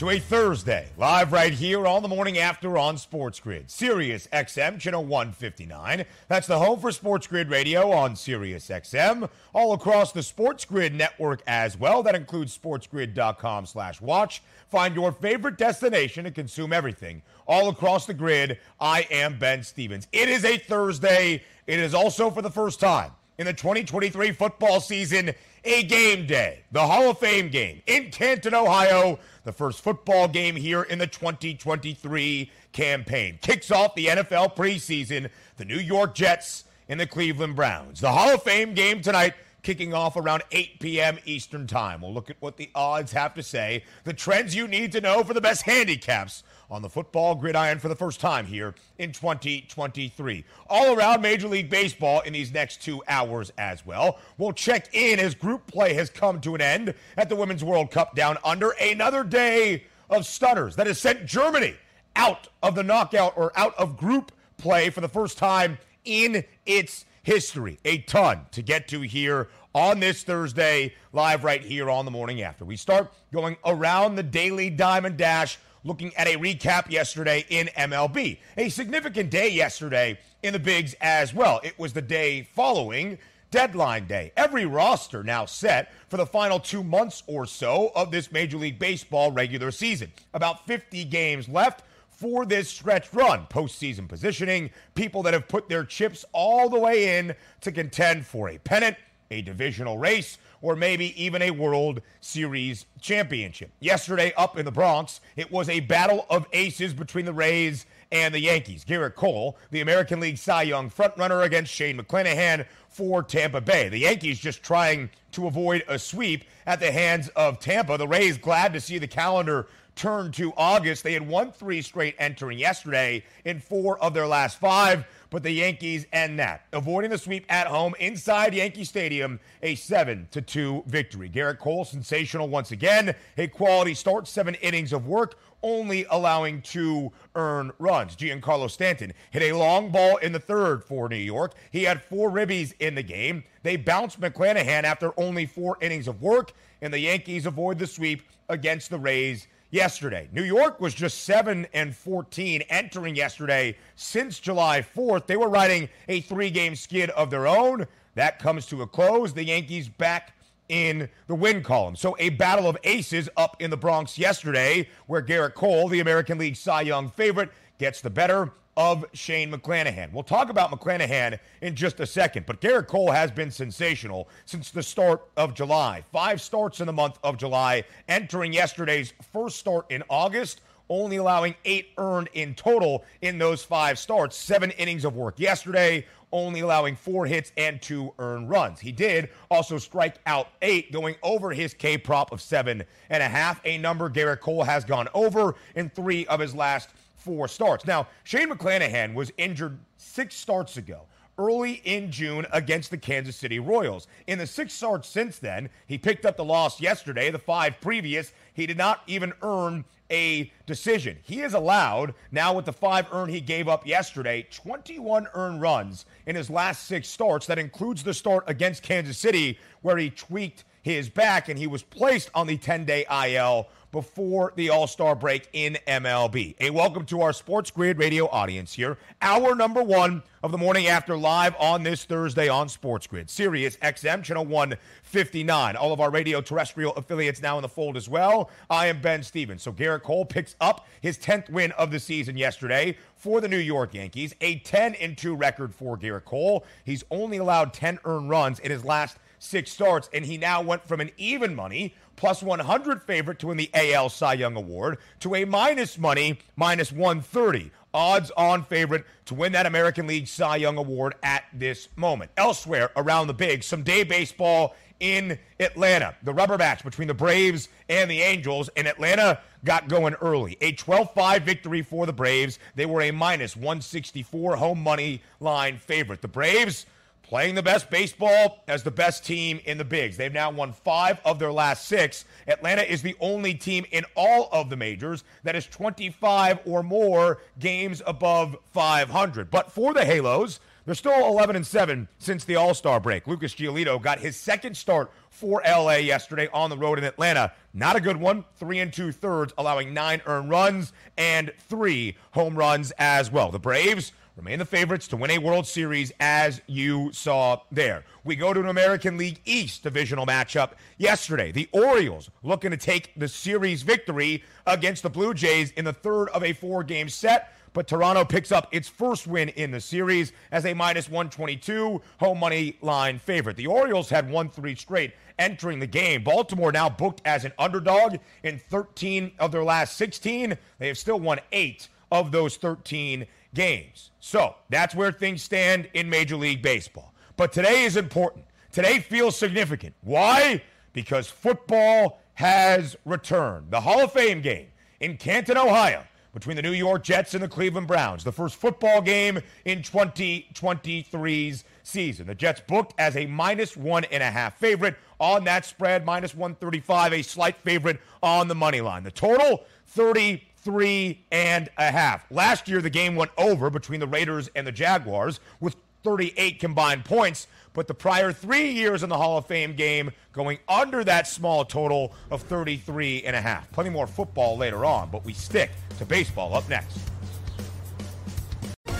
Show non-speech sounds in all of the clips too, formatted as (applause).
to a Thursday, live right here on the morning after on Sports Grid. Sirius XM, channel 159. That's the home for Sports Grid Radio on Sirius XM. All across the Sports Grid network as well. That includes sportsgrid.com slash watch. Find your favorite destination to consume everything all across the grid. I am Ben Stevens. It is a Thursday. It is also for the first time in the 2023 football season a game day, the Hall of Fame game in Canton, Ohio. The first football game here in the 2023 campaign kicks off the NFL preseason. The New York Jets and the Cleveland Browns. The Hall of Fame game tonight kicking off around 8 p.m. Eastern Time. We'll look at what the odds have to say, the trends you need to know for the best handicaps on the football gridiron for the first time here in 2023. All around Major League Baseball in these next two hours as well. We'll check in as group play has come to an end at the Women's World Cup down under. Another day of stutters that has sent Germany out of the knockout or out of group play for the first time in its history. A ton to get to here on this Thursday, live right here on the morning after. We start going around the daily diamond dash looking at a recap yesterday in MLB. A significant day yesterday in the Bigs as well. It was the day following deadline day. Every roster now set for the final two months or so of this Major League Baseball regular season. About 50 games left for this stretch run. Postseason positioning, people that have put their chips all the way in to contend for a pennant, a divisional race, or maybe even a World Series championship. Yesterday, up in the Bronx, it was a battle of aces between the Rays and the Yankees. Gerrit Cole, the American League Cy Young frontrunner against Shane McClanahan for Tampa Bay. The Yankees just trying to avoid a sweep at the hands of Tampa. The Rays glad to see the calendar turn to August. They had won three straight entering yesterday in four of their last five but the Yankees end that, avoiding the sweep at home inside Yankee Stadium, a 7 to 2 victory. Gerrit Cole, sensational once again, a quality start, seven innings of work, only allowing two earned runs. Giancarlo Stanton hit a long ball in the third for New York. He had four ribbies in the game. They bounced McClanahan after only four innings of work, and the Yankees avoid the sweep against the Rays yesterday. New York was just 7 and 14 entering yesterday since July 4th. They were riding a three-game skid of their own. That comes to a close. The Yankees back in the win column. So a battle of aces up in the Bronx yesterday where Gerrit Cole, the American League Cy Young favorite, gets the better of Shane McClanahan. We'll talk about McClanahan in just a second, but Gerrit Cole has been sensational since the start of July. Five starts in the month of July, entering yesterday's first start in August only allowing eight earned in total in those five starts. Seven innings of work yesterday, only allowing four hits and two earned runs. He did also strike out eight, going over his K prop of seven and a half, a number Gerrit Cole has gone over in three of his last four starts. Now, Shane McClanahan was injured six starts ago early in June against the Kansas City Royals. In the six starts since then, he picked up the loss yesterday. The five previous, he did not even earn a decision. He is allowed, now with the five earned he gave up yesterday, 21 earned runs in his last six starts. That includes the start against Kansas City, where he tweaked his back and he was placed on the 10 day IL before the All Star break in MLB. A welcome to our Sports Grid radio audience here. Hour number one of the morning after live on this Thursday on Sports Grid. Sirius XM, channel 159. All of our radio terrestrial affiliates now in the fold as well. I am Ben Stevens. So Gerrit Cole picks up his 10th win of the season yesterday for the New York Yankees. A 10 2 record for Gerrit Cole. He's only allowed 10 earned runs in his last six starts, and he now went from an even money plus 100 favorite to win the AL Cy Young Award to a minus money minus 130 odds on favorite to win that American League Cy Young Award at this moment. Elsewhere around the big, some day baseball in Atlanta. The rubber match between the Braves and the Angels, and Atlanta got going early. A 12 5 victory for the Braves. They were a minus 164 home money line favorite. The Braves playing the best baseball as the best team in the bigs. They've now won five of their last six. Atlanta is the only team in all of the majors that is 25 or more games above 500. But for the Halos, they're still 11 and 7 since the All Star break. Lucas Giolito got his second start for LA yesterday on the road in Atlanta. Not a good one. Three and two thirds, allowing nine earned runs and three home runs as well. The Braves remain the favorites to win a World Series, as you saw there. We go to an American League East divisional matchup yesterday. The Orioles looking to take the series victory against the Blue Jays in the third of a four game set. But Toronto picks up its first win in the series as a minus 122 home money line favorite. The Orioles had won three straight entering the game. Baltimore now booked as an underdog in 13 of their last 16. They have still won eight of those 13 games. So that's where things stand in Major League Baseball. But today is important. Today feels significant. Why? Because football has returned. The Hall of Fame game in Canton, Ohio, between the New York Jets and the Cleveland Browns, the first football game in 2023's season. The Jets booked as a minus one and a half favorite on that spread, minus 135, a slight favorite on the money line. The total, 30 three and a half. Last year, the game went over between the Raiders and the Jaguars with 38 combined points, but the prior three years in the Hall of Fame game going under that small total of 33 and a half. Plenty more football later on, but we stick to baseball up next.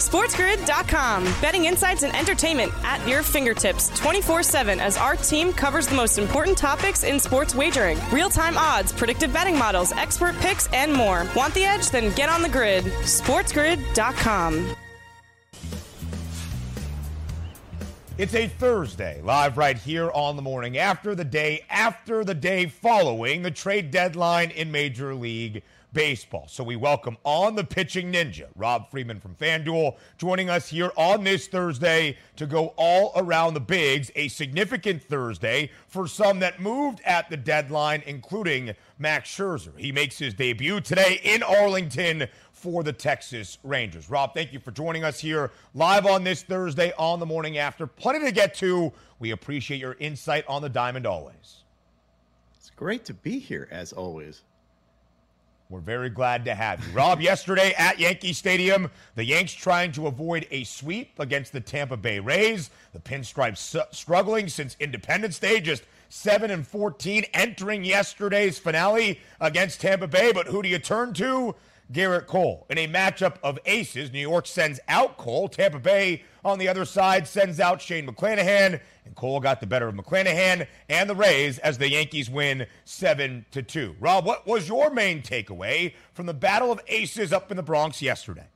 SportsGrid.com. Betting insights and entertainment at your fingertips 24 7 as our team covers the most important topics in sports wagering real time odds, predictive betting models, expert picks, and more. Want the edge? Then get on the grid. SportsGrid.com. It's a Thursday, live right here on the morning after the day after the day following the trade deadline in Major League baseball. So we welcome on the pitching ninja, Rob Friedman from FanDuel, joining us here on this Thursday to go all around the bigs. A significant Thursday for some that moved at the deadline, including Max Scherzer. He makes his debut today in Arlington for the Texas Rangers. Rob, thank you for joining us here live on this Thursday on the morning after. Plenty to get to. We appreciate your insight on the diamond always. It's great to be here as always. We're very glad to have you. Rob, yesterday at Yankee Stadium, the Yanks trying to avoid a sweep against the Tampa Bay Rays. The Pinstripes struggling since Independence Day, just 7 and 14 entering yesterday's finale against Tampa Bay. But who do you turn to? Gerrit Cole. In a matchup of aces, New York sends out Cole. Tampa Bay on the other side sends out Shane McClanahan, and Cole got the better of McClanahan and the Rays as the Yankees win 7 to 2. Rob, what was your main takeaway from the battle of aces up in the Bronx yesterday?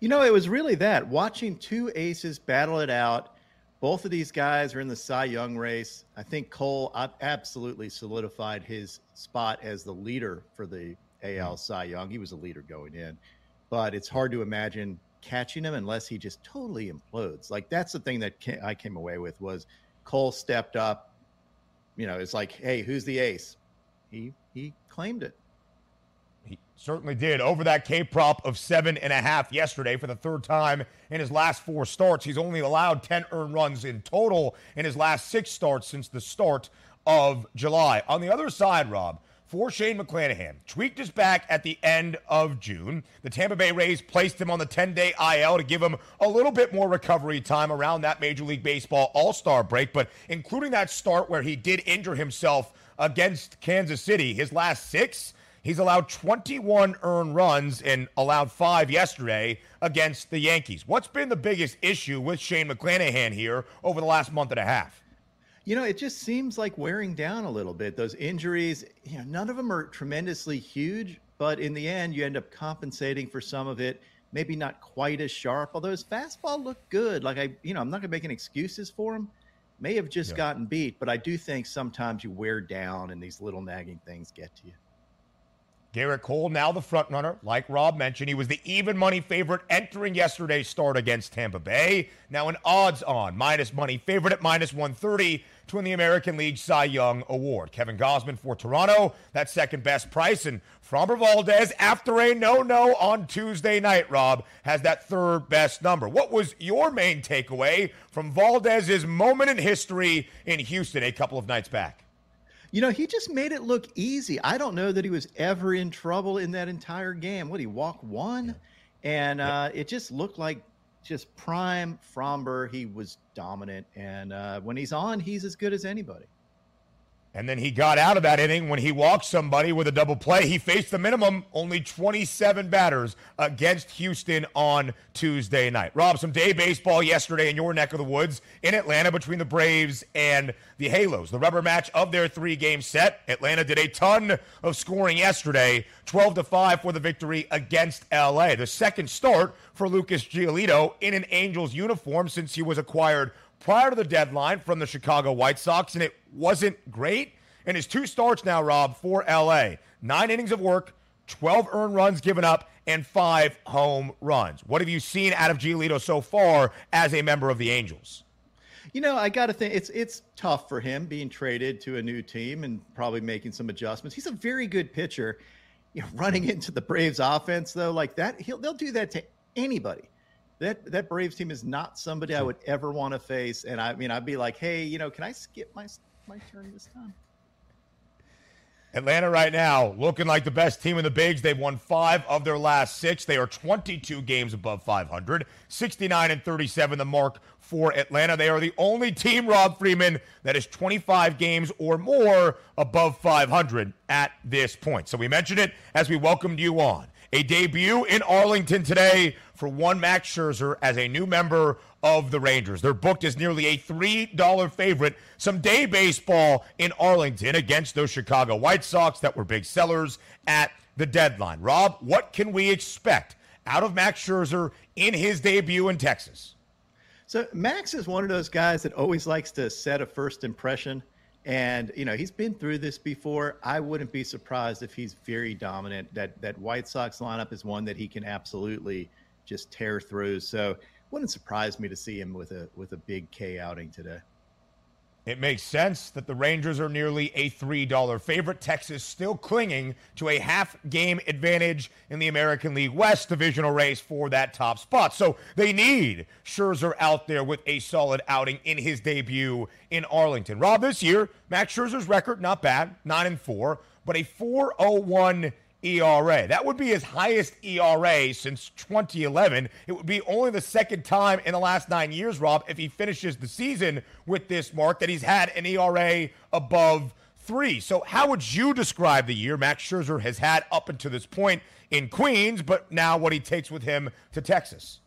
You know, it was really that watching two aces battle it out. Both of these guys are in the Cy Young race. I think Cole uh, absolutely solidified his spot as the leader for the AL mm-hmm. Cy Young. He was a leader going in, but it's hard to imagine catching him unless he just totally implodes. Like that's the thing that I came away with was Cole stepped up. You know, it's like, hey, who's the ace? He he claimed it. He certainly did. Over that K prop of seven and a half yesterday for the third time in his last four starts. He's only allowed 10 earned runs in total in his last six starts since the start of July. On the other side, Rob, for Shane McClanahan. Tweaked his back at the end of June. The Tampa Bay Rays placed him on the 10 day IL to give him a little bit more recovery time around that Major League Baseball All Star break, but including that start where he did injure himself against Kansas City, his last six. He's allowed 21 earned runs and allowed five yesterday against the Yankees. What's been the biggest issue with Shane McClanahan here over the last month and a half? You know, it just seems like wearing down a little bit. Those injuries, you know, none of them are tremendously huge, but in the end, you end up compensating for some of it. Maybe not quite as sharp, although his fastball looked good. Like I, you know, I'm not going to make any excuses for him. May have just yeah. gotten beat, but I do think sometimes you wear down and these little nagging things get to you. Gerrit Cole, now the front runner, like Rob mentioned, he was the even money favorite entering yesterday's start against Tampa Bay. Now an odds on minus money favorite at minus 130 to win the American League Cy Young Award. Kevin Gausman for Toronto, that second best price. And Framber Valdez, after a no no on Tuesday night, Rob, has that third best number. What was your main takeaway from Valdez's moment in history in Houston a couple of nights back? You know, he just made it look easy. I don't know that he was ever in trouble in that entire game. What he walk one, and uh, it just looked like just prime Framber. He was dominant, and uh, when he's on, he's as good as anybody. And then he got out of that inning when he walked somebody with a double play. He faced the minimum, only 27 batters against Houston on Tuesday night. Rob, some day baseball yesterday in your neck of the woods in Atlanta between the Braves and the Halos. The rubber match of their three game set. Atlanta did a ton of scoring yesterday, 12 to 5 for the victory against LA. The second start for Lucas Giolito in an Angels uniform since he was acquired prior to the deadline from the Chicago White Sox, and it wasn't great. And his two starts now, Rob, for LA nine innings of work, 12 earned runs given up, and five home runs. What have you seen out of Giolito so far as a member of the Angels? You know, I got to think it's it's tough for him being traded to a new team and probably making some adjustments. He's a very good pitcher. You know, running (laughs) into the Braves offense though, like that, he'll they'll do that to anybody that that Braves team is not somebody I hmm. would ever want to face. And I mean, I'd be like, hey, you know, can I skip my my turn this time? Atlanta right now looking like the best team in the bigs. They've won five of their last six. They are 22 games above 500, 69 and 37 the mark for Atlanta. They are the only team, Rob Friedman, that is 25 games or more above 500 at this point. So we mentioned it as we welcomed you on. A debut in Arlington today for one Max Scherzer as a new member of the Rangers. They're booked as nearly a $3 favorite. Some day baseball in Arlington against those Chicago White Sox that were big sellers at the deadline. Rob, what can we expect out of Max Scherzer in his debut in Texas? So, Max is one of those guys that always likes to set a first impression. And you know he's been through this before. I wouldn't be surprised if he's very dominant. That that White Sox lineup is one that he can absolutely just tear through. So wouldn't surprise me to see him with a with a big K outing today. It makes sense that the Rangers are nearly a $3 favorite. Texas still clinging to a half game advantage in the American League West divisional race for that top spot. So they need Scherzer out there with a solid outing in his debut in Arlington. Rob, this year, Max Scherzer's record, not bad, 9 and 4, but a 401 ERA. That would be his highest ERA since 2011. It would be only the second time in the last nine years, Rob, if he finishes the season with this mark, that he's had an ERA above three. So, how would you describe the year Max Scherzer has had up until this point in Queens, but now what he takes with him to Texas?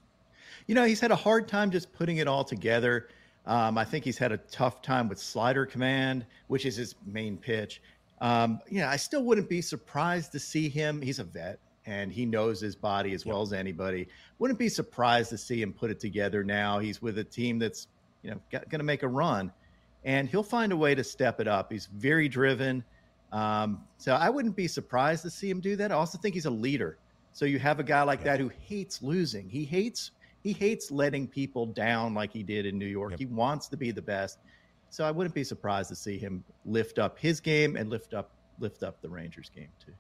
You know, he's had a hard time just putting it all together. Um, I think he's had a tough time with slider command, which is his main pitch. Um, yeah, I still wouldn't be surprised to see him. He's a vet and he knows his body as well as anybody. Wouldn't be surprised to see him put it together now. He's with a team that's you know going to make a run, and he'll find a way to step it up. He's very driven, um, so I wouldn't be surprised to see him do that. I also think he's a leader. So you have a guy like that who hates losing. He hates he hates letting people down like he did in New York. Yep. He wants to be the best. So I wouldn't be surprised to see him lift up his game and lift up lift up the Rangers game too.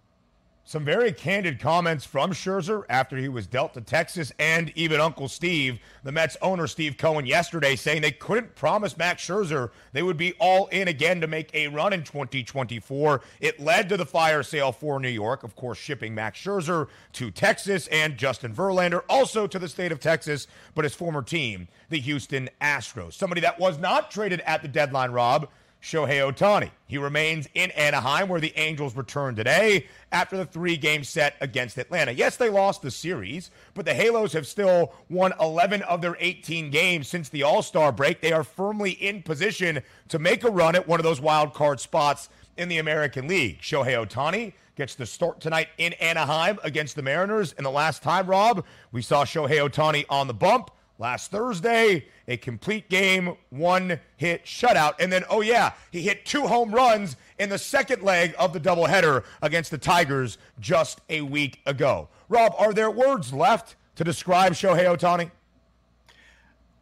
Some very candid comments from Scherzer after he was dealt to Texas and even Uncle Steve, the Mets owner Steve Cohen, yesterday saying they couldn't promise Max Scherzer they would be all in again to make a run in 2024. It led to the fire sale for New York, of course, shipping Max Scherzer to Texas and Justin Verlander also to the state of Texas, but his former team, the Houston Astros. Somebody that was not traded at the deadline, Rob Shohei Ohtani. He remains in Anaheim, where the Angels return today after the three game set against Atlanta. Yes, they lost the series, but the Halos have still won 11 of their 18 games since the All Star break. They are firmly in position to make a run at one of those wild card spots in the American League. Shohei Ohtani gets the start tonight in Anaheim against the Mariners. And the last time, Rob, we saw Shohei Ohtani on the bump last Thursday, a complete game, one hit shutout. And then, oh, yeah, he hit two home runs in the second leg of the doubleheader against the Tigers just a week ago. Rob, are there words left to describe Shohei Ohtani?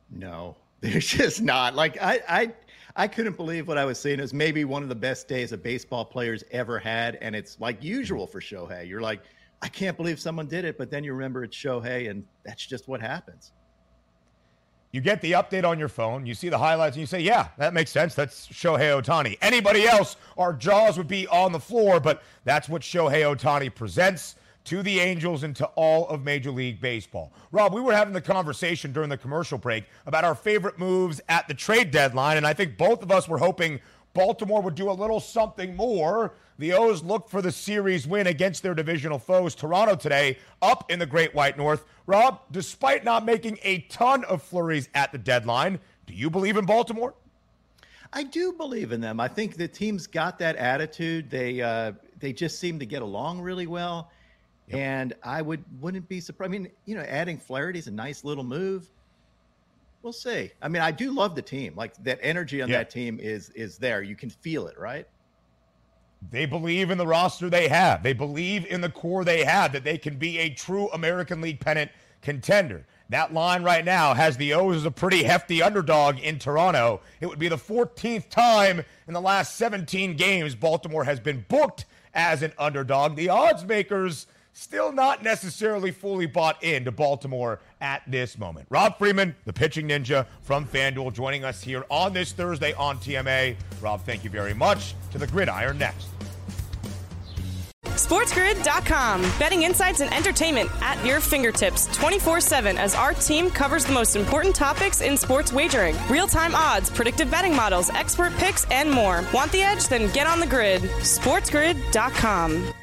No, (laughs) there's just not. Like, I, I, I couldn't believe what I was seeing. It was maybe one of the best days a baseball players ever had. And it's like usual for Shohei. You're like, I can't believe someone did it. But then you remember it's Shohei, and that's just what happens. You get the update on your phone, you see the highlights, and you say, Yeah, that makes sense. That's Shohei Ohtani. Anybody else, our jaws would be on the floor, but that's what Shohei Ohtani presents to the Angels and to all of Major League Baseball. Rob, we were having the conversation during the commercial break about our favorite moves at the trade deadline, and I think both of us were hoping Baltimore would do a little something more. The O's look for the series win against their divisional foes, Toronto, today, up in the Great White North. Rob, despite not making a ton of flurries at the deadline, do you believe in Baltimore? I do believe in them. I think the team's got that attitude. They uh, they just seem to get along really well. Yep. And I would wouldn't be surprised. I mean, you know, adding Flaherty is a nice little move. We'll see. I mean, I do love the team. Like that energy on yeah. that team is is there. You can feel it, right? They believe in the roster they have. They believe in the core they have that they can be a true American League pennant contender. That line right now has the O's as a pretty hefty underdog in Toronto. It would be the 14th time in the last 17 games Baltimore has been booked as an underdog. The odds makers still not necessarily fully bought into Baltimore at this moment. Rob Friedman, the pitching ninja from FanDuel, joining us here on this Thursday on TMA. Rob, thank you very much. To the gridiron next. SportsGrid.com. Betting insights and entertainment at your fingertips 24 7 as our team covers the most important topics in sports wagering real time odds, predictive betting models, expert picks, and more. Want the edge? Then get on the grid. SportsGrid.com.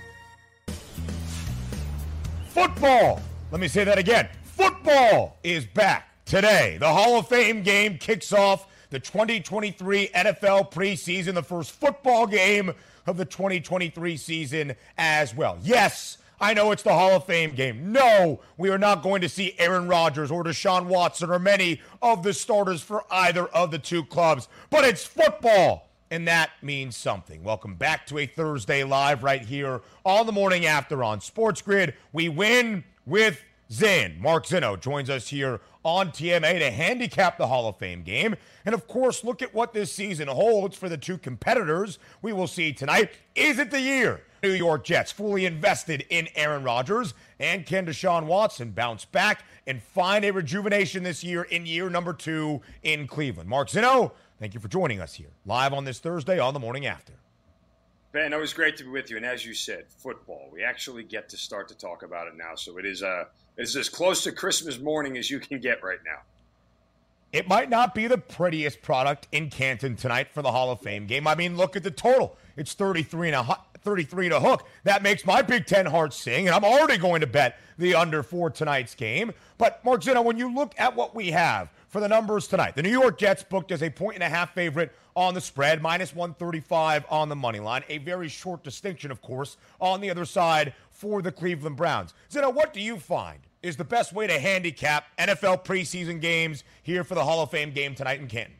Football. Let me say that again. Football is back today. The Hall of Fame game kicks off the 2023 NFL preseason, the first football game of the 2023 season as well. Yes, I know it's the Hall of Fame game. No, we are not going to see Aaron Rodgers or Deshaun Watson or many of the starters for either of the two clubs, but it's football and that means something. Welcome back to a Thursday live right here on the morning after on Sports Grid. We win with Zin. Mark Zinno joins us here on TMA to handicap the Hall of Fame game. And of course, look at what this season holds for the two competitors we will see tonight. Is it the year? New York Jets fully invested in Aaron Rodgers and can Deshaun Watson bounce back and find a rejuvenation this year in year number two in Cleveland? Mark Zinno, Thank you for joining us here live on this Thursday on the morning after. Ben, it was great to be with you. And as you said, football. We actually get to start to talk about it now. So it is uh, it's as close to Christmas morning as you can get right now. It might not be the prettiest product in Canton tonight for the Hall of Fame game. I mean, look at the total. It's 33 and a 33 and a hook. That makes my Big Ten heart sing, and I'm already going to bet the under for tonight's game. But Mark Zinno, when you look at what we have, for the numbers tonight. The New York Jets booked as a point and a half favorite on the spread, minus 135 on the money line. A very short distinction, of course, on the other side for the Cleveland Browns. Zinno, what do you find is the best way to handicap NFL preseason games here for the Hall of Fame game tonight in Canton?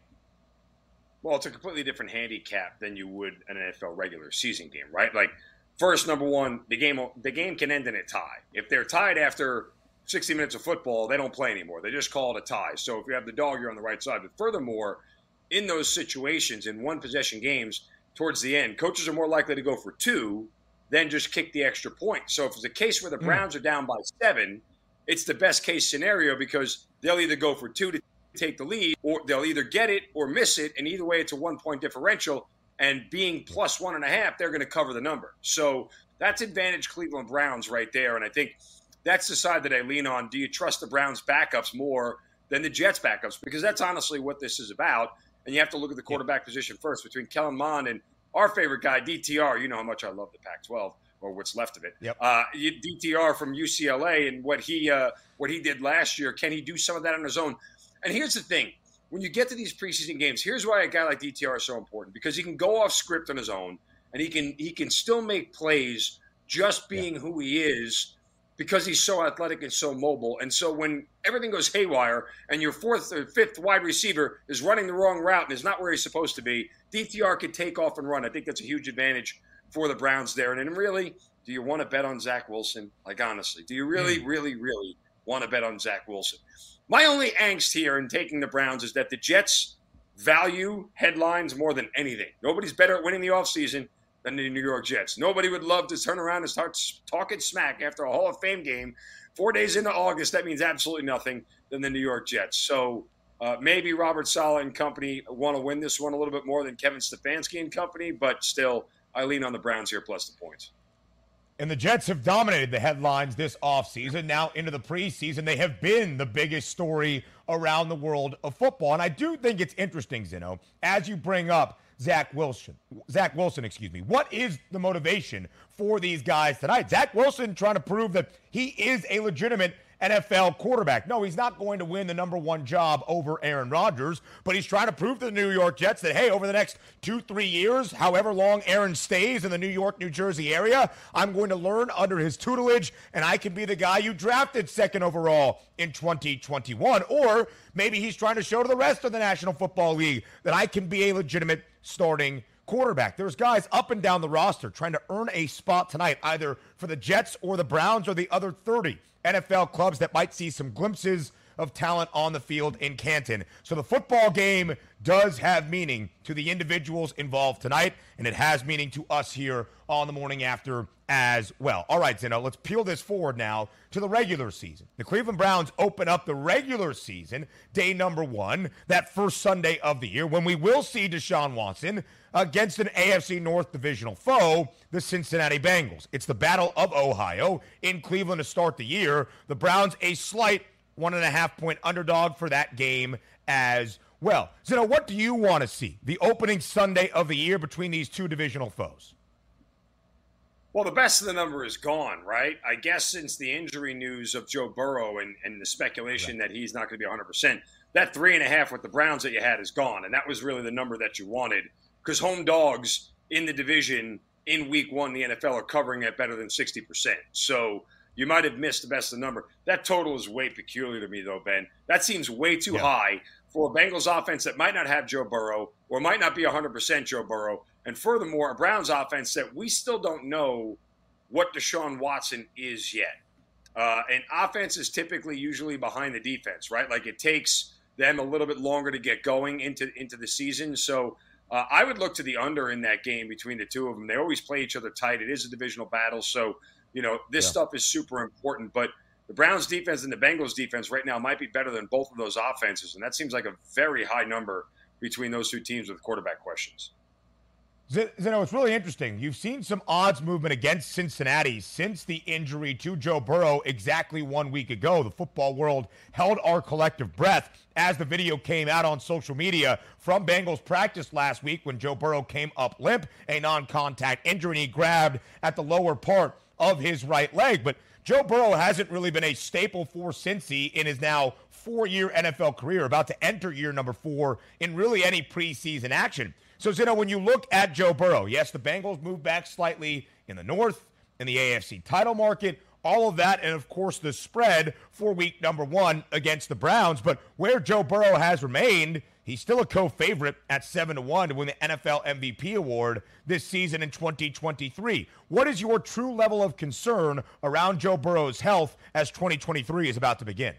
Well, it's a completely different handicap than you would an NFL regular season game, right? Like, first, number one, the game the game can end in a tie. If they're tied after 60 minutes of football, they don't play anymore. They just call it a tie. So if you have the dog, you're on the right side. But furthermore, in those situations, in one possession games, towards the end, coaches are more likely to go for two than just kick the extra point. So if it's a case where the hmm. Browns are down by seven, it's the best case scenario because they'll either go for two to take the lead, or they'll either get it or miss it. And either way, it's a one point differential. And being plus one and a half, they're going to cover the number. So that's advantage Cleveland Browns right there. And I think that's the side that I lean on. Do you trust the Browns backups more than the Jets backups? Because that's honestly what this is about. And you have to look at the quarterback position first between Kellen Mond and our favorite guy, DTR. You know how much I love the Pac 12 or what's left of it. Yep. Uh, DTR from UCLA and what he uh, what he did last year. Can he do some of that on his own? And here's the thing: when you get to these preseason games, here's why a guy like DTR is so important because he can go off script on his own and he can he can still make plays just being yeah. who he is because he's so athletic and so mobile. And so when everything goes haywire and your fourth or fifth wide receiver is running the wrong route and is not where he's supposed to be, DTR could take off and run. I think that's a huge advantage for the Browns there. And then really, do you want to bet on Zach Wilson? Like honestly, do you really, mm. really, really want to bet on Zach Wilson? My only angst here in taking the Browns is that the Jets value headlines more than anything. Nobody's better at winning the offseason than the New York Jets. Nobody would love to turn around and start talking smack after a Hall of Fame game four days into August. That means absolutely nothing than the New York Jets. So uh, maybe Robert Saleh and company want to win this one a little bit more than Kevin Stefanski and company, but still, I lean on the Browns here plus the points. And the Jets have dominated the headlines this offseason. Now into the preseason, they have been the biggest story around the world of football. And I do think it's interesting, Zinno, as you bring up Zach Wilson. Zach Wilson, excuse me. What is the motivation for these guys tonight? Zach Wilson trying to prove that he is a legitimate NFL quarterback. No, he's not going to win the number one job over Aaron Rodgers, but he's trying to prove to the New York Jets that, hey, over the next two, three years, however long Aaron stays in the New York, New Jersey area, I'm going to learn under his tutelage, and I can be the guy you drafted second overall in 2021. Or maybe he's trying to show to the rest of the National Football League that I can be a legitimate starting quarterback. There's guys up and down the roster trying to earn a spot tonight, either for the Jets or the Browns or the other 30 NFL clubs that might see some glimpses of talent on the field in Canton. So the football game does have meaning to the individuals involved tonight, and it has meaning to us here on the morning after as well. All right, Zinno, let's peel this forward now to the regular season. The Cleveland Browns open up the regular season, day number one, that first Sunday of the year, when we will see Deshaun Watson against an AFC North divisional foe, the Cincinnati Bengals. It's the Battle of Ohio in Cleveland to start the year. The Browns, a slight one and a half point underdog for that game as well. Zinno, what do you want to see the opening Sunday of the year between these two divisional foes? Well, the best of the number is gone, right? I guess since the injury news of Joe Burrow and, and the speculation right. that he's not going to be 100%, that three and a half with the Browns that you had is gone. And that was really the number that you wanted because home dogs in the division in week one, the NFL are covering at better than 60%. So you might have missed the best of the number. That total is way peculiar to me, though, Ben. That seems way too yeah. high for a Bengals offense that might not have Joe Burrow or might not be 100% Joe Burrow. And furthermore, a Browns offense that we still don't know what Deshaun Watson is yet. Uh, and offense is typically usually behind the defense, right? Like it takes them a little bit longer to get going into into the season. So uh, I would look to the under in that game between the two of them. They always play each other tight. It is a divisional battle, so you know this yeah. stuff is super important. But the Browns defense and the Bengals defense right now might be better than both of those offenses, and that seems like a very high number between those two teams with quarterback questions. Zinno, it's really interesting. You've seen some odds movement against Cincinnati since the injury to Joe Burrow exactly one week ago. The football world held our collective breath as the video came out on social media from Bengals practice last week when Joe Burrow came up limp, a non contact injury, and he grabbed at the lower part of his right leg. But Joe Burrow hasn't really been a staple for Cincy in his now four year NFL career, about to enter year number four in really any preseason action. So, Zinno, when you look at Joe Burrow, yes, the Bengals moved back slightly in the North, in the AFC title market, all of that, and of course the spread for week number one against the Browns. But where Joe Burrow has remained, he's still a co-favorite at seven to one to win the NFL MVP award this season in 2023. What is your true level of concern around Joe Burrow's health as 2023 is about to begin?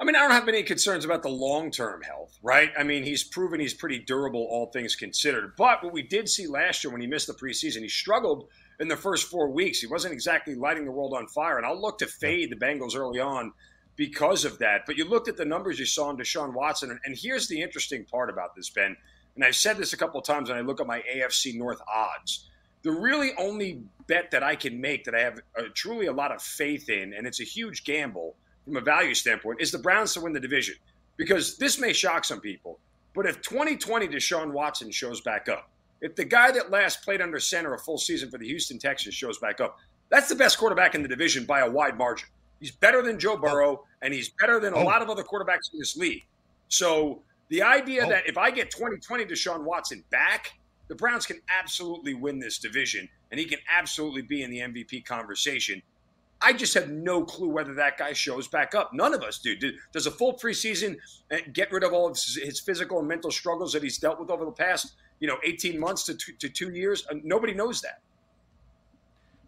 I mean, I don't have any concerns about the long term health, right? I mean, he's proven he's pretty durable, all things considered. But what we did see last year when he missed the preseason, he struggled in the first four weeks. He wasn't exactly lighting the world on fire. And I'll look to fade the Bengals early on because of that. But you looked at the numbers you saw in Deshaun Watson. And, and here's the interesting part about this, Ben. And I've said this a couple of times when I look at my AFC North odds. The really only bet that I can make that I have uh, truly a lot of faith in, and it's a huge gamble – from a value standpoint is the Browns to win the division. Because this may shock some people, but if 2020 Deshaun Watson shows back up, if the guy that last played under center a full season for the Houston Texans shows back up, that's the best quarterback in the division by a wide margin. He's better than Joe Burrow, and he's better than a oh. lot of other quarterbacks in this league. So the idea oh. that if I get 2020 Deshaun Watson back, the Browns can absolutely win this division, and he can absolutely be in the MVP conversation. I just have no clue whether that guy shows back up. None of us do. Does a full preseason uh, get rid of all of his physical and mental struggles that he's dealt with over the past, you know, 18 months to two, to two years? Uh, nobody knows that.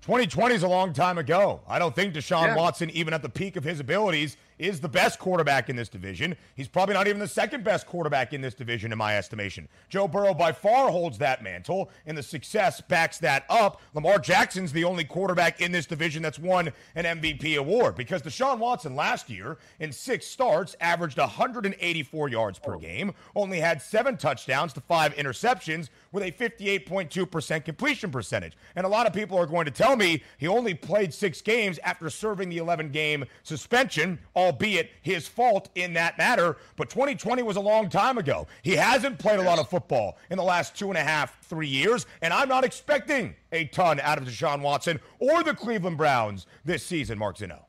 2020 is a long time ago. I don't think Deshaun yeah. Watson, even at the peak of his abilities, is the best quarterback in this division. He's probably not even the second best quarterback in this division, in my estimation. Joe Burrow by far holds that mantle, and the success backs that up. Lamar Jackson's the only quarterback in this division that's won an MVP award because Deshaun Watson last year in six starts averaged 184 yards per oh. game, only had seven touchdowns to five interceptions with a 58.2% completion percentage. And a lot of people are going to tell me he only played six games after serving the 11 game suspension, albeit his fault in that matter. But 2020 was a long time ago. He hasn't played a lot of football in the last two and a half, three years, and I'm not expecting a ton out of Deshaun Watson or the Cleveland Browns this season, Mark Zinno.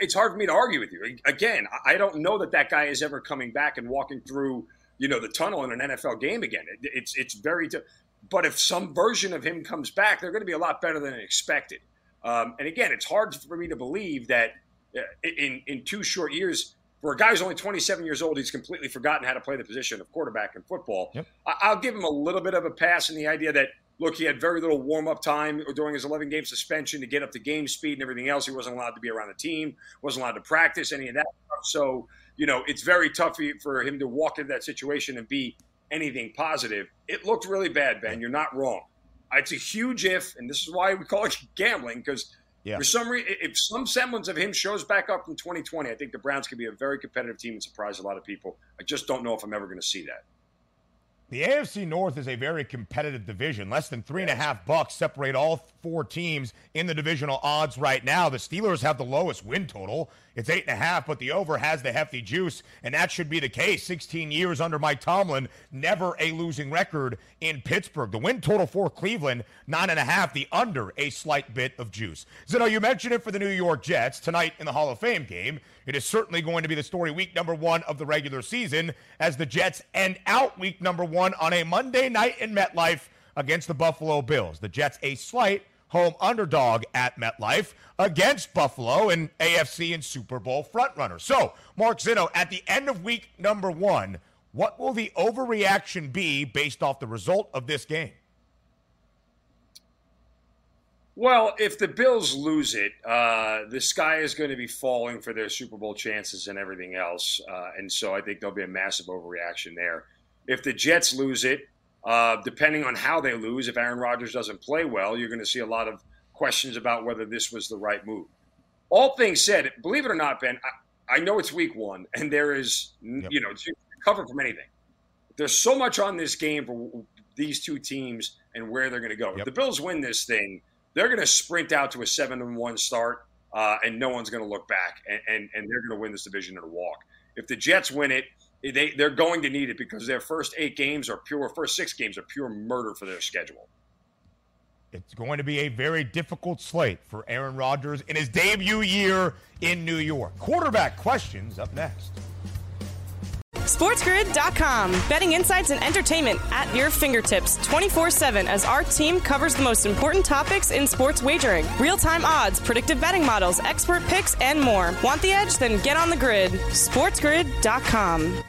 It's hard for me to argue with you. Again, I don't know that that guy is ever coming back and walking through you know the tunnel in an NFL game again. It, it's it's very. But if some version of him comes back, they're going to be a lot better than expected. Um, and again, it's hard for me to believe that Uh, in in two short years, for a guy who's only 27 years old, he's completely forgotten how to play the position of quarterback in football. Yep. I, will give him a little bit of a pass in the idea that look, he had very little warm up time during his 11 game suspension to get up to game speed and everything else. He wasn't allowed to be around the team, wasn't allowed to practice any of that. So you know, it's very tough for him to walk into that situation and be anything positive. It looked really bad, Ben. You're not wrong. It's a huge if, and this is why we call it gambling because yeah. for some reason, if some semblance of him shows back up in 2020, I think the Browns could be a very competitive team and surprise a lot of people. I just don't know if I'm ever going to see that. The AFC North is a very competitive division. Less than three and a half bucks separate all four teams in the divisional odds right now. The Steelers have the lowest win total. It's eight and a half, but the over has the hefty juice, and that should be the case. 16 years under Mike Tomlin, never a losing record in Pittsburgh. The win total for Cleveland, nine and a half. The under, a slight bit of juice. Zinno, you mentioned it for the New York Jets tonight in the Hall of Fame game. It is certainly going to be the story week number one of the regular season as the Jets end out week number one on a Monday night in MetLife against the Buffalo Bills. The Jets, a slight home underdog at MetLife against Buffalo and AFC and Super Bowl frontrunner. So, Mark Zinno, at the end of week number one, what will the overreaction be based off the result of this game? Well, if the Bills lose it, uh, the sky is going to be falling for their Super Bowl chances and everything else. Uh, and so I think there'll be a massive overreaction there. If the Jets lose it, uh, depending on how they lose, if Aaron Rodgers doesn't play well, you're going to see a lot of questions about whether this was the right move. All things said, believe it or not, Ben, I, I know it's week one, and there is, yep. you know, cover from anything. There's so much on this game for these two teams and where they're going to go. Yep. If the Bills win this thing, they're going to sprint out to a seven and one start, uh, and no one's going to look back, and, and, and they're going to win this division in a walk. If the Jets win it, they they're going to need it because their first eight games are pure, first six games are pure murder for their schedule. It's going to be a very difficult slate for Aaron Rodgers in his debut year in New York. Quarterback questions up next. SportsGrid.com. Betting insights and entertainment at your fingertips 24 7 as our team covers the most important topics in sports wagering real time odds, predictive betting models, expert picks, and more. Want the edge? Then get on the grid. SportsGrid.com.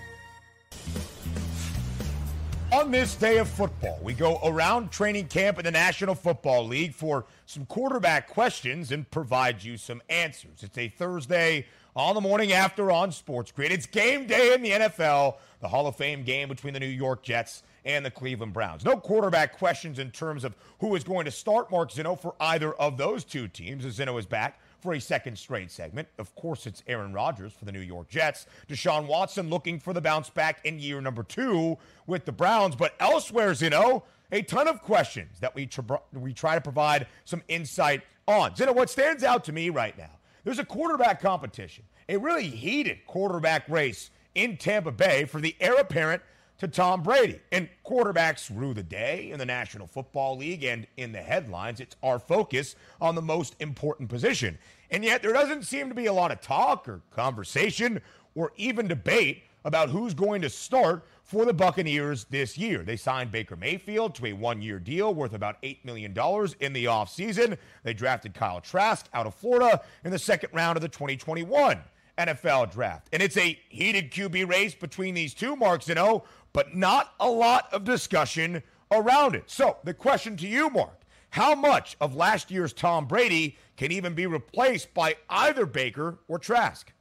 On this day of football, we go around training camp in the National Football League for some quarterback questions and provide you some answers. It's a Thursday on the morning after on Sports Grid. It's game day in the NFL, the Hall of Fame game between the New York Jets and the Cleveland Browns. No quarterback questions in terms of who is going to start Mark Zinno for either of those two teams, as Zinno is back for a second straight segment. Of course, it's Aaron Rodgers for the New York Jets. Deshaun Watson looking for the bounce back in year number two with the Browns. But elsewhere, Zinno, a ton of questions that we, we try to provide some insight on. Zinno, what stands out to me right now there's a quarterback competition, a really heated quarterback race in Tampa Bay for the heir apparent to Tom Brady. And quarterbacks rue the day in the National Football League and in the headlines. It's our focus on the most important position. And yet there doesn't seem to be a lot of talk or conversation or even debate about who's going to start for the Buccaneers this year. They signed Baker Mayfield to a one year deal worth about $8 million in the offseason. They drafted Kyle Trask out of Florida in the second round of the 2021 NFL draft. And it's a heated QB race between these two, Mark Zinno, but not a lot of discussion around it. So the question to you, Mark, how much of last year's Tom Brady can even be replaced by either Baker or Trask?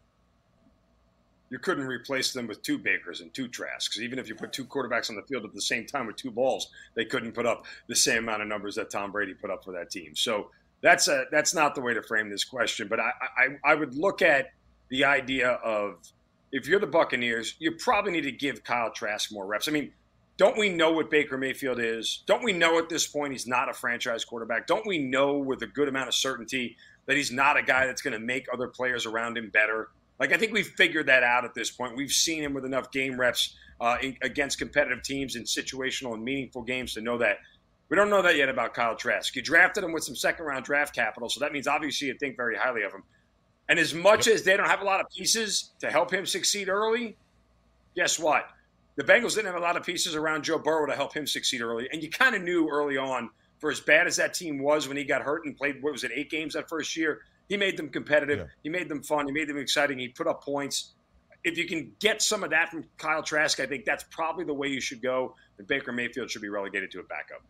you couldn't replace them with two Bakers and two Trasks. Even if you put two quarterbacks on the field at the same time with two balls, they couldn't put up the same amount of numbers that Tom Brady put up for that team. So that's a that's not the way to frame this question. But I I, I would look at the idea of if you're the Buccaneers, you probably need to give Kyle Trask more reps. I mean, don't we know what Baker Mayfield is? Don't we know at this point he's not a franchise quarterback? Don't we know with a good amount of certainty that he's not a guy that's going to make other players around him better? Like, I think we've figured that out at this point. We've seen him with enough game reps uh, in, against competitive teams in situational and meaningful games to know that. We don't know that yet about Kyle Trask. You drafted him with some second round draft capital, so that means obviously you think very highly of him. And as much yep. as they don't have a lot of pieces to help him succeed early, guess what? The Bengals didn't have a lot of pieces around Joe Burrow to help him succeed early. And you kind of knew early on, for as bad as that team was when he got hurt and played, what was it, eight games that first year, he made them competitive. Yeah. He made them fun. He made them exciting. He put up points. If you can get some of that from Kyle Trask, I think that's probably the way you should go. And Baker Mayfield should be relegated to a backup.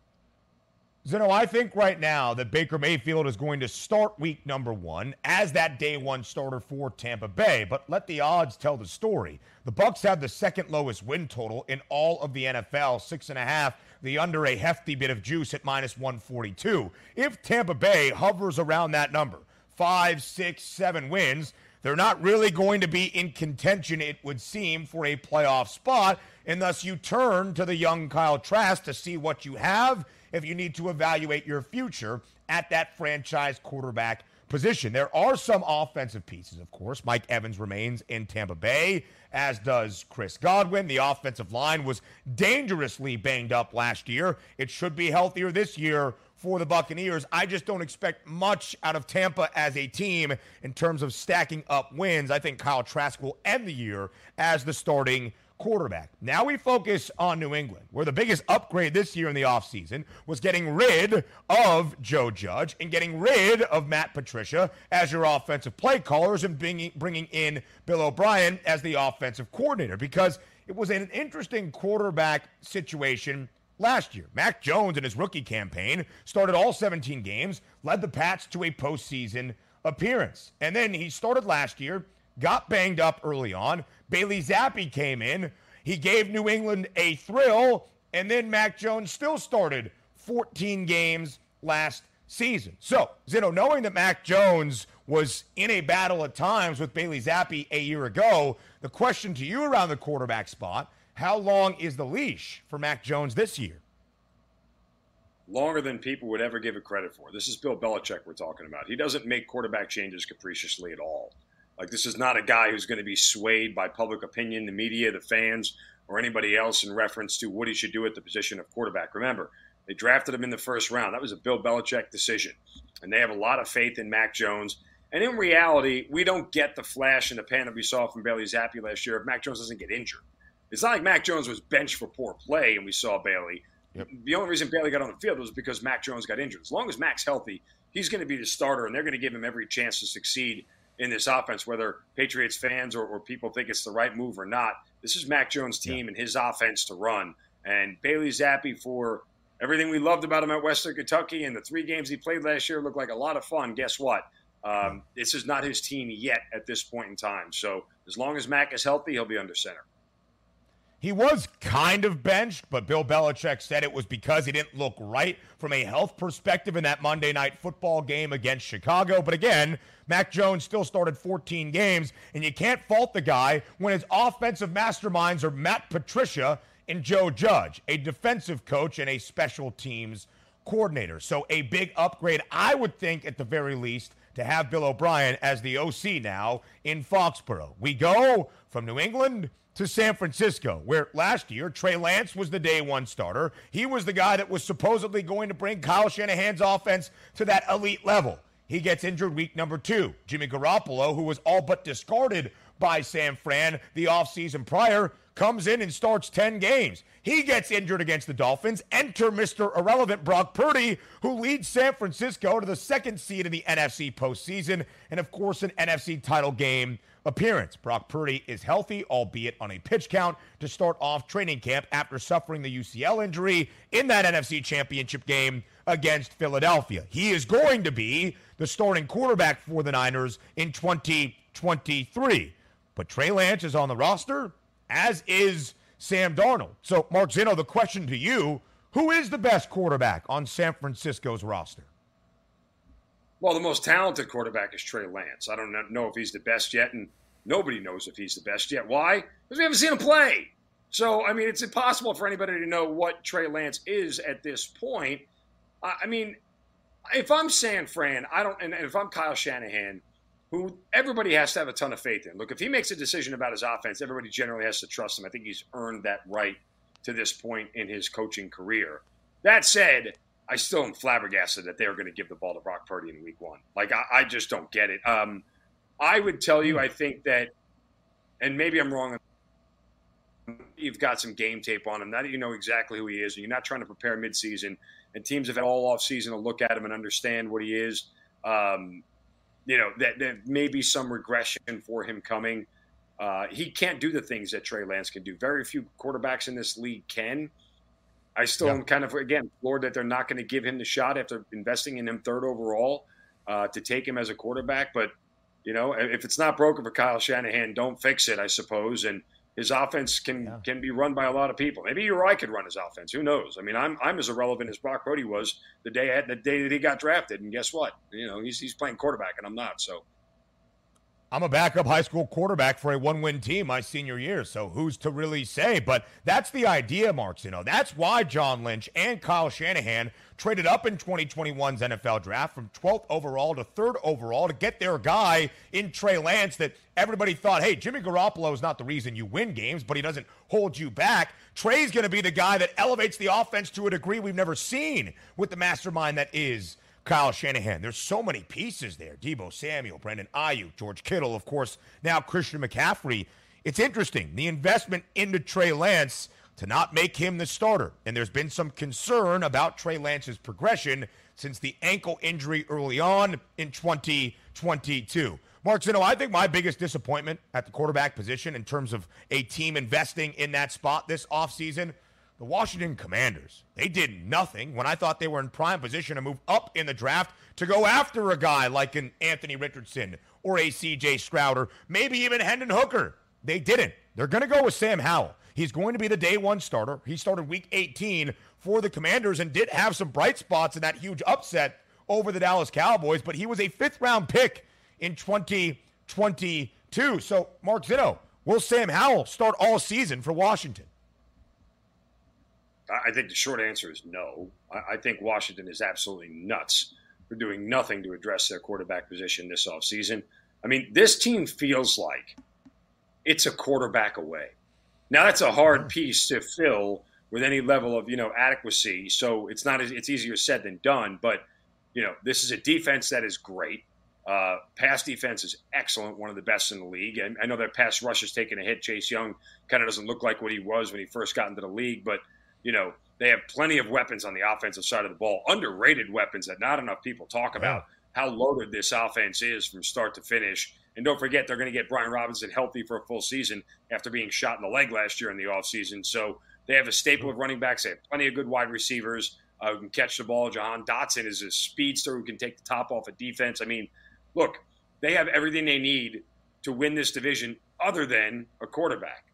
Zinno, I think right now that Baker Mayfield is going to start week number one as that day one starter for Tampa Bay. But let the odds tell the story. The Bucs have the second lowest win total in all of the NFL, six and a half. The under a hefty bit of juice at minus 142. If Tampa Bay hovers around that number, five, six, seven wins, they're not really going to be in contention, it would seem, for a playoff spot. And thus you turn to the young Kyle Trask to see what you have if you need to evaluate your future at that franchise quarterback position. There are some offensive pieces, of course. Mike Evans remains in Tampa Bay, as does Chris Godwin. The offensive line was dangerously banged up last year. It should be healthier this year for the Buccaneers. I just don't expect much out of Tampa as a team in terms of stacking up wins. I think Kyle Trask will end the year as the starting quarterback. Now we focus on New England, where the biggest upgrade this year in the offseason was getting rid of Joe Judge and getting rid of Matt Patricia as your offensive play callers and bringing, bringing in Bill O'Brien as the offensive coordinator because it was an interesting quarterback situation last year. Mac Jones in his rookie campaign started all 17 games, led the Pats to a postseason appearance. And then he started last year, got banged up early on, Bailey Zappe came in. He gave New England a thrill, and then Mac Jones still started 14 games last season. So, Zinno, knowing that Mac Jones was in a battle at times with Bailey Zappe a year ago, the question to you around the quarterback spot how long is the leash for Mac Jones this year? Longer than people would ever give it credit for. This is Bill Belichick we're talking about. He doesn't make quarterback changes capriciously at all. Like this is not a guy who's going to be swayed by public opinion, the media, the fans, or anybody else in reference to what he should do at the position of quarterback. Remember, they drafted him in the first round. That was a Bill Belichick decision, and they have a lot of faith in Mac Jones. And in reality, we don't get the flash in the pan that we saw from Bailey Zappe last year if Mac Jones doesn't get injured. It's not like Mac Jones was benched for poor play and we saw Bailey. Yep. The only reason Bailey got on the field was because Mac Jones got injured. As long as Mac's healthy, he's going to be the starter, and they're going to give him every chance to succeed in this offense, whether Patriots fans or, or people think it's the right move or not. This is Mac Jones' team yeah. and his offense to run. And Bailey Zappe for everything we loved about him at Western Kentucky and the three games he played last year, looked like a lot of fun. Guess what? Um, this is not his team yet at this point in time. So as long as Mac is healthy, he'll be under center. He was kind of benched, but Bill Belichick said it was because he didn't look right from a health perspective in that Monday night football game against Chicago. But again, Mac Jones still started 14 games, and you can't fault the guy when his offensive masterminds are Matt Patricia and Joe Judge, a defensive coach and a special teams coordinator. So a big upgrade, I would think, at the very least, to have Bill O'Brien as the OC now in Foxborough. We go from New England to San Francisco, where last year Trey Lance was the day one starter. He was the guy that was supposedly going to bring Kyle Shanahan's offense to that elite level. He gets injured week number two. Jimmy Garoppolo, who was all but discarded by San Fran the offseason prior, comes in and starts 10 games. He gets injured against the Dolphins. Enter Mr. Irrelevant Brock Purdy, who leads San Francisco to the second seed in the NFC postseason, and of course, an NFC title game appearance. Brock Purdy is healthy, albeit on a pitch count, to start off training camp after suffering the UCL injury in that NFC championship game against Philadelphia. He is going to be the starting quarterback for the Niners in 2023. But Trey Lance is on the roster, as is Sam Darnold. So, Mark Zinno, the question to you who is the best quarterback on San Francisco's roster? Well, the most talented quarterback is Trey Lance. I don't know if he's the best yet, and nobody knows if he's the best yet. Why? Because we haven't seen him play. So, I mean, it's impossible for anybody to know what Trey Lance is at this point. I mean, if I'm San Fran, I don't, and if I'm Kyle Shanahan, who everybody has to have a ton of faith in. Look, if he makes a decision about his offense, everybody generally has to trust him. I think he's earned that right to this point in his coaching career. That said, I still am flabbergasted that they are going to give the ball to Brock Purdy in week one. Like, I, I just don't get it. Um, I would tell you, I think that, and maybe I'm wrong. You've got some game tape on him. Now that you know exactly who he is, and you're not trying to prepare midseason, and teams have had all off season to look at him and understand what he is. Um, you know that there may be some regression for him coming. Uh, he can't do the things that Trey Lance can do. Very few quarterbacks in this league can. I still yeah. am kind of again floored that they're not going to give him the shot after investing in him third overall uh, to take him as a quarterback. But you know, if it's not broken for Kyle Shanahan, don't fix it, I suppose. And his offense can yeah. can be run by a lot of people. Maybe Uri could run his offense. Who knows? I mean, I'm I'm as irrelevant as Brock Purdy was the day the day that he got drafted. And guess what? You know, he's he's playing quarterback, and I'm not. So I'm a backup high school quarterback for a one win team my senior year, so who's to really say? But that's the idea, Marks. You know, that's why John Lynch and Kyle Shanahan traded up in 2021's NFL draft from 12th overall to 3rd overall to get their guy in Trey Lance that everybody thought, hey, Jimmy Garoppolo is not the reason you win games, but he doesn't hold you back. Trey's going to be the guy that elevates the offense to a degree we've never seen with the mastermind that is Kyle Shanahan. There's so many pieces there. Deebo Samuel, Brandon Aiyuk, George Kittle, of course, now Christian McCaffrey. It's interesting. The investment into Trey Lance to not make him the starter. And there's been some concern about Trey Lance's progression since the ankle injury early on in 2022. Mark Zinno, I think my biggest disappointment at the quarterback position in terms of a team investing in that spot this offseason – the Washington Commanders, they did nothing when I thought they were in prime position to move up in the draft to go after a guy like an Anthony Richardson or a CJ Stroud or maybe even Hendon Hooker. They didn't. They're going to go with Sam Howell. He's going to be the day one starter. He started week 18 for the Commanders and did have some bright spots in that huge upset over the Dallas Cowboys, but he was a fifth round pick in 2022. So, Mark Zinno, will Sam Howell start all season for Washington? I think the short answer is no. I think Washington is absolutely nuts for doing nothing to address their quarterback position this offseason. I mean, this team feels like it's a quarterback away. Now that's a hard piece to fill with any level of you know adequacy. So it's not it's easier said than done. But you know, this is a defense that is great. Uh, pass defense is excellent, one of the best in the league. And I know that pass rush has taken a hit. Chase Young kind of doesn't look like what he was when he first got into the league, but you know, they have plenty of weapons on the offensive side of the ball, underrated weapons that not enough people talk about how loaded this offense is from start to finish. And don't forget, they're going to get Brian Robinson healthy for a full season after being shot in the leg last year in the offseason. So they have a staple of running backs. They have plenty of good wide receivers uh, who can catch the ball. Jahan Dotson is a speedster who can take the top off of defense. I mean, look, they have everything they need to win this division other than a quarterback.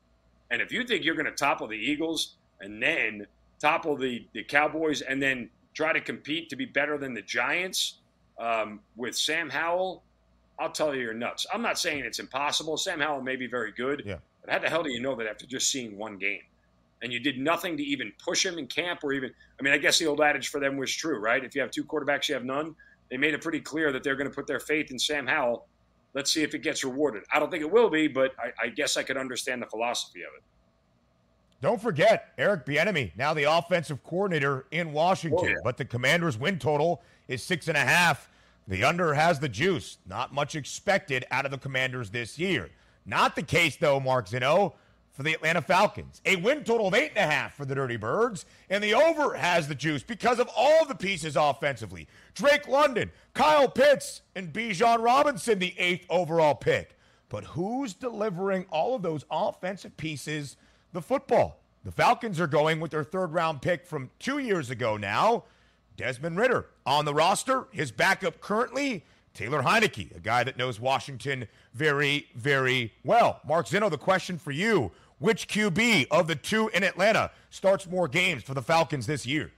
And if you think you're going to topple the Eagles and then topple the, the Cowboys and then try to compete to be better than the Giants um, with Sam Howell, I'll tell you, you're nuts. I'm not saying it's impossible. Sam Howell may be very good, yeah. but how the hell do you know that after just seeing one game? And you did nothing to even push him in camp or even, I mean, I guess the old adage for them was true, right? If you have two quarterbacks, you have none. They made it pretty clear that they're going to put their faith in Sam Howell. Let's see if it gets rewarded. I don't think it will be, but I, I guess I could understand the philosophy of it. Don't forget Eric Bieniemy, now the offensive coordinator in Washington. Oh, yeah. But the Commanders' win total is six and a half. The under has the juice. Not much expected out of the Commanders this year. Not the case though, Mark Zinno, for the Atlanta Falcons. A win total of eight and a half for the Dirty Birds, and the over has the juice because of all the pieces offensively. Drake London, Kyle Pitts, and Bijan Robinson, the eighth overall pick. But who's delivering all of those offensive pieces? The football. The Falcons are going with their third round pick from two years ago now. Desmond Ridder. on the roster. His backup currently, Taylor Heinicke, a guy that knows Washington very, very well. Mark Zinno, the question for you which QB of the two in Atlanta starts more games for the Falcons this year?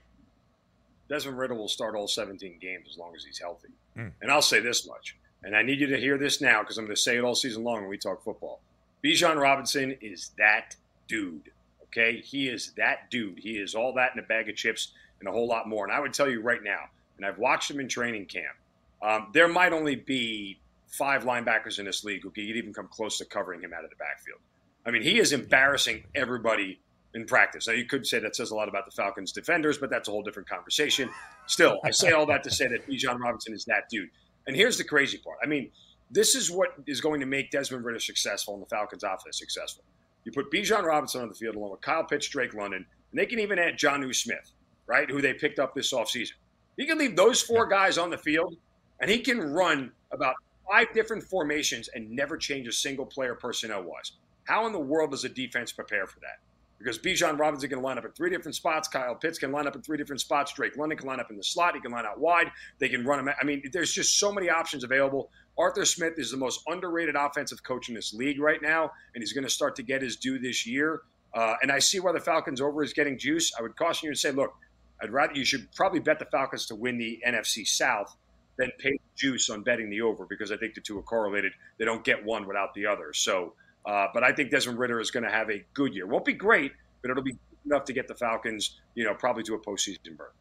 Desmond Ridder will start all 17 games as long as he's healthy. Mm. And I'll say this much, and I need you to hear this now because I'm going to say it all season long when we talk football. Bijan Robinson is that dude. Okay, he is that dude. He is all that in a bag of chips and a whole lot more. And I would tell you right now, and I've watched him in training camp. Um, there might only be five linebackers in this league who could even come close to covering him out of the backfield. I mean, he is embarrassing everybody in practice. Now, you could say that says a lot about the Falcons' defenders, but that's a whole different conversation. Still, I say all that to say that Bijan Robinson is that dude. And here's the crazy part. I mean, this is what is going to make Desmond Ridder successful and the Falcons' offense successful. You put Bijan Robinson on the field along with Kyle Pitts, Drake London, and they can even add Jonnu Smith, right, who they picked up this offseason. You can leave those four guys on the field, and he can run about five different formations and never change a single player personnel wise. How in the world does a defense prepare for that? Because Bijan Robinson can line up in three different spots. Kyle Pitts can line up in three different spots. Drake London can line up in the slot. He can line out wide. They can run him. I mean, there's just so many options available. Arthur Smith is the most underrated offensive coach in this league right now, and he's going to start to get his due this year. Uh, and I see why the Falcons over is getting juice. I would caution you to say, look, I'd rather you should probably bet the Falcons to win the NFC South than pay juice on betting the over because I think the two are correlated. They don't get one without the other. So, uh, but I think Desmond Ridder is going to have a good year. Won't be great, but it'll be enough to get the Falcons, you know, probably to a postseason berth.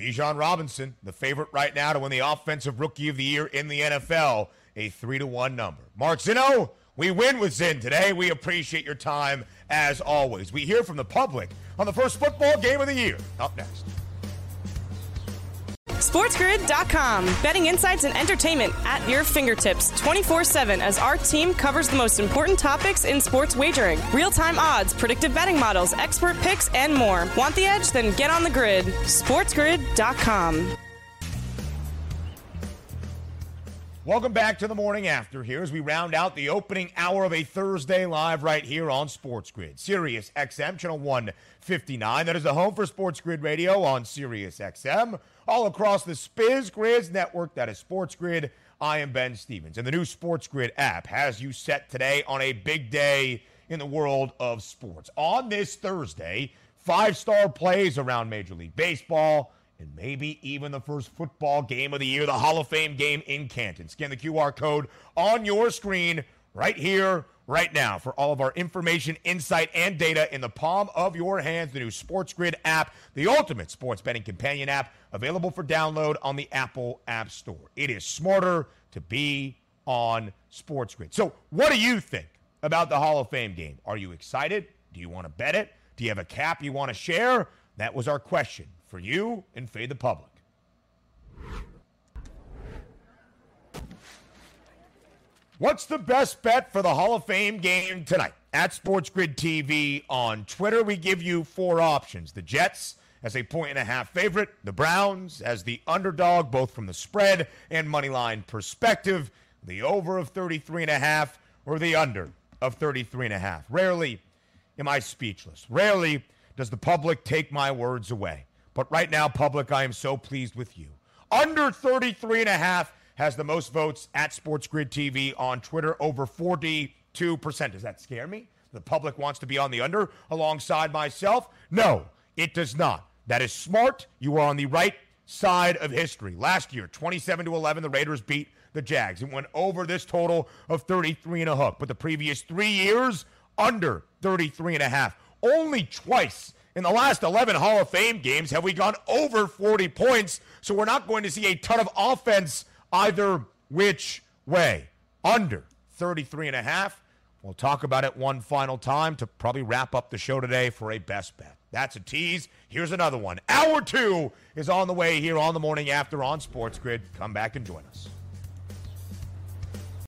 Bijan Robinson, the favorite right now to win the Offensive Rookie of the Year in the NFL, a three to one number. Mark Zinno, we win with Zin today. We appreciate your time as always. We hear from the public on the first football game of the year. Up next. SportsGrid.com. Betting insights and entertainment at your fingertips 24 7 as our team covers the most important topics in sports wagering real time odds, predictive betting models, expert picks, and more. Want the edge? Then get on the grid. SportsGrid.com. Welcome back to the morning after here as we round out the opening hour of a Thursday live right here on Sports Grid. Sirius XM, channel 159. That is the home for Sports Grid Radio on Sirius XM all across the Spiz Grizz network. That is Sports Grid. I am Ben Stevens. And the new Sports Grid app has you set today on a big day in the world of sports. On this Thursday, five star plays around Major League Baseball and maybe even the first football game of the year, the Hall of Fame game in Canton. Scan the QR code on your screen right here, right now for all of our information, insight, and data in the palm of your hands. The new Sports Grid app, the ultimate sports betting companion app, available for download on the Apple App Store. It is smarter to be on Sports Grid. So, what do you think about the Hall of Fame game? Are you excited? Do you want to bet it? Do you have a cap you want to share? That was our question for you and Fade the Public. What's the best bet for the Hall of Fame game tonight? At Sports Grid TV on Twitter, we give you four options. The Jets as a point and a half favorite, the Browns as the underdog, both from the spread and money line perspective, the over of 33 and a half or the under of 33 and a half. Rarely am I speechless. Rarely does the public take my words away. But right now, public, I am so pleased with you. Under 33 and a half has the most votes at Sports Grid TV on Twitter, over 42%. Does that scare me? The public wants to be on the under alongside myself? No, it does not. That is smart. You are on the right side of history. Last year, 27 to 11, the Raiders beat the Jags. It went over this total of 33 and a hook. But the previous three years, under 33 and a half. Only twice in the last 11 Hall of Fame games have we gone over 40 points. So we're not going to see a ton of offense either which way. Under 33 and a half. We'll talk about it one final time to probably wrap up the show today for a best bet. That's a tease. Here's another one. Hour two is on the way here on the morning after on Sports Grid. Come back and join us.